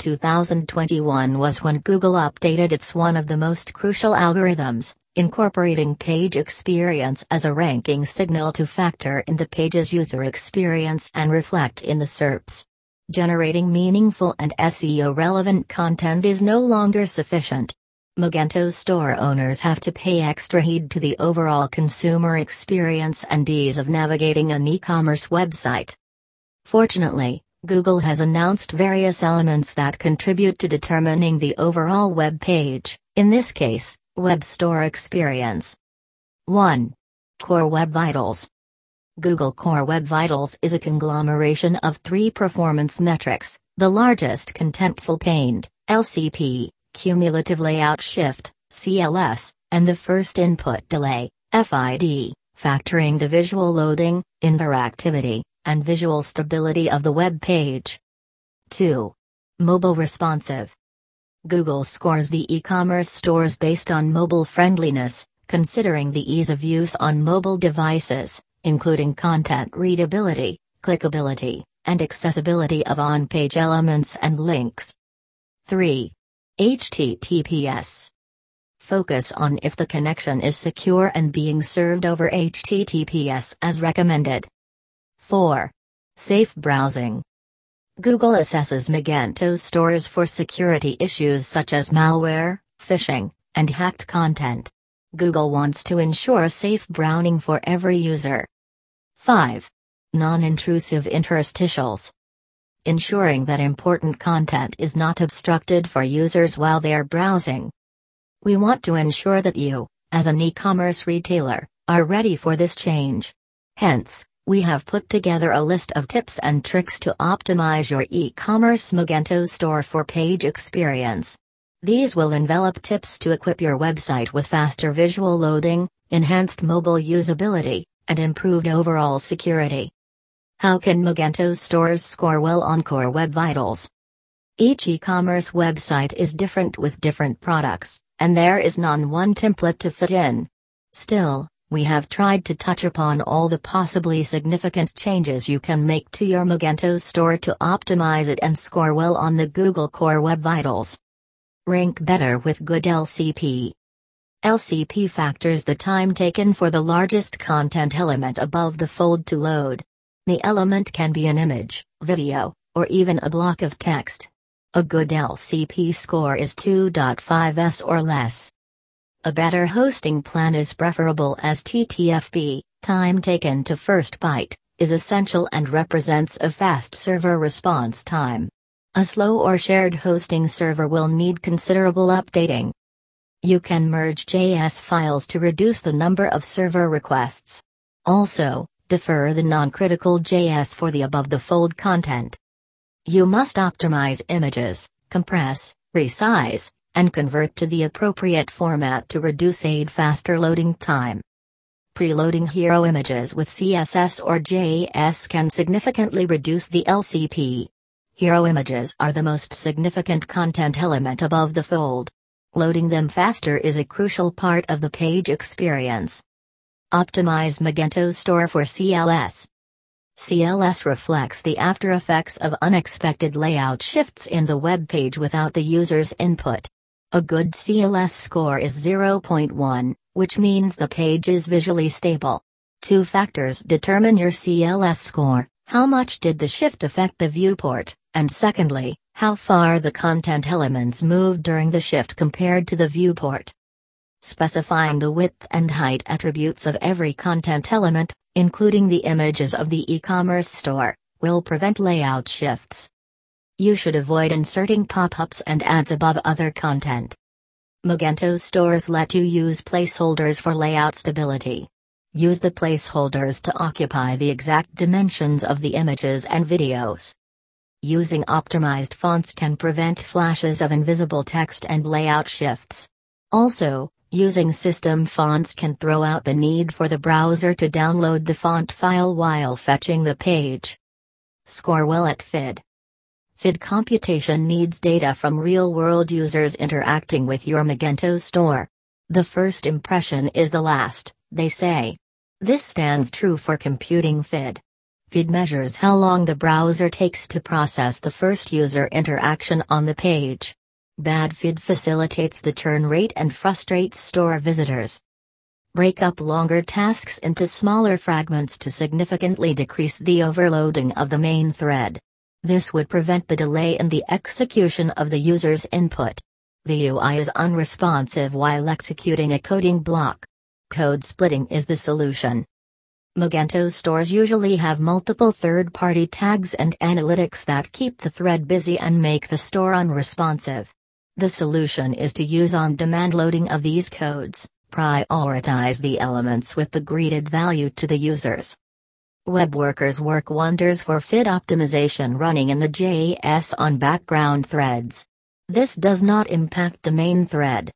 2021 was when Google updated its one of the most crucial algorithms, incorporating page experience as a ranking signal to factor in the page's user experience and reflect in the SERPs. Generating meaningful and SEO relevant content is no longer sufficient. Magento store owners have to pay extra heed to the overall consumer experience and ease of navigating an e commerce website. Fortunately, Google has announced various elements that contribute to determining the overall web page, in this case, Web Store Experience. 1. Core Web Vitals. Google Core Web Vitals is a conglomeration of three performance metrics the largest contentful paint, LCP, cumulative layout shift, CLS, and the first input delay, FID, factoring the visual loading, interactivity, and visual stability of the web page. 2. Mobile responsive. Google scores the e commerce stores based on mobile friendliness, considering the ease of use on mobile devices, including content readability, clickability, and accessibility of on page elements and links. 3. HTTPS. Focus on if the connection is secure and being served over HTTPS as recommended. 4. Safe browsing. Google assesses Magento stores for security issues such as malware, phishing, and hacked content. Google wants to ensure safe browsing for every user. 5. Non intrusive interstitials. Ensuring that important content is not obstructed for users while they are browsing. We want to ensure that you, as an e commerce retailer, are ready for this change. Hence, we have put together a list of tips and tricks to optimize your e-commerce Magento store for page experience. These will envelop tips to equip your website with faster visual loading, enhanced mobile usability, and improved overall security. How can Magento stores score well on Core Web Vitals? Each e-commerce website is different with different products, and there is none one template to fit in. Still, we have tried to touch upon all the possibly significant changes you can make to your Magento store to optimize it and score well on the Google Core Web Vitals. Rank better with good LCP. LCP factors the time taken for the largest content element above the fold to load. The element can be an image, video, or even a block of text. A good LCP score is 2.5s or less. A better hosting plan is preferable as TTFB, time taken to first byte, is essential and represents a fast server response time. A slow or shared hosting server will need considerable updating. You can merge JS files to reduce the number of server requests. Also, defer the non-critical JS for the above-the-fold content. You must optimize images, compress, resize, and convert to the appropriate format to reduce aid faster loading time. Preloading hero images with CSS or JS can significantly reduce the LCP. Hero images are the most significant content element above the fold. Loading them faster is a crucial part of the page experience. Optimize Magento Store for CLS. CLS reflects the after effects of unexpected layout shifts in the web page without the user's input. A good CLS score is 0.1, which means the page is visually stable. Two factors determine your CLS score how much did the shift affect the viewport, and secondly, how far the content elements moved during the shift compared to the viewport. Specifying the width and height attributes of every content element, including the images of the e commerce store, will prevent layout shifts. You should avoid inserting pop-ups and ads above other content. Magento stores let you use placeholders for layout stability. Use the placeholders to occupy the exact dimensions of the images and videos. Using optimized fonts can prevent flashes of invisible text and layout shifts. Also, using system fonts can throw out the need for the browser to download the font file while fetching the page. Score well at FID. FID computation needs data from real-world users interacting with your Magento store. The first impression is the last, they say. This stands true for computing FID. FID measures how long the browser takes to process the first user interaction on the page. Bad FID facilitates the churn rate and frustrates store visitors. Break up longer tasks into smaller fragments to significantly decrease the overloading of the main thread. This would prevent the delay in the execution of the user's input. The UI is unresponsive while executing a coding block. Code splitting is the solution. Magento stores usually have multiple third party tags and analytics that keep the thread busy and make the store unresponsive. The solution is to use on demand loading of these codes. Prioritize the elements with the greeted value to the users. Web workers work wonders for FID optimization running in the JS on background threads. This does not impact the main thread.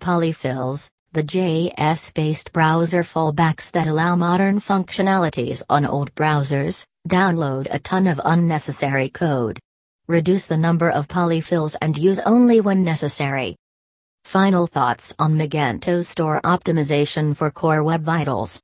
Polyfills, the JS based browser fallbacks that allow modern functionalities on old browsers, download a ton of unnecessary code. Reduce the number of polyfills and use only when necessary. Final thoughts on Magento Store optimization for Core Web Vitals.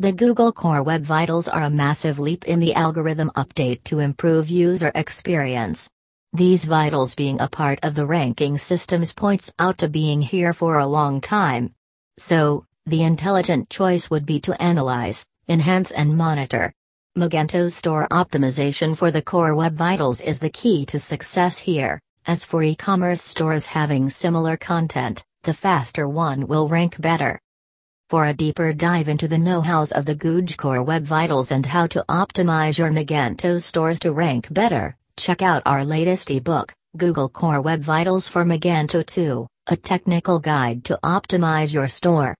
The Google Core Web Vitals are a massive leap in the algorithm update to improve user experience. These vitals being a part of the ranking systems points out to being here for a long time. So, the intelligent choice would be to analyze, enhance, and monitor. Magento Store optimization for the Core Web Vitals is the key to success here. As for e commerce stores having similar content, the faster one will rank better. For a deeper dive into the know hows of the Google Core Web Vitals and how to optimize your Magento stores to rank better, check out our latest ebook, Google Core Web Vitals for Magento 2, a technical guide to optimize your store.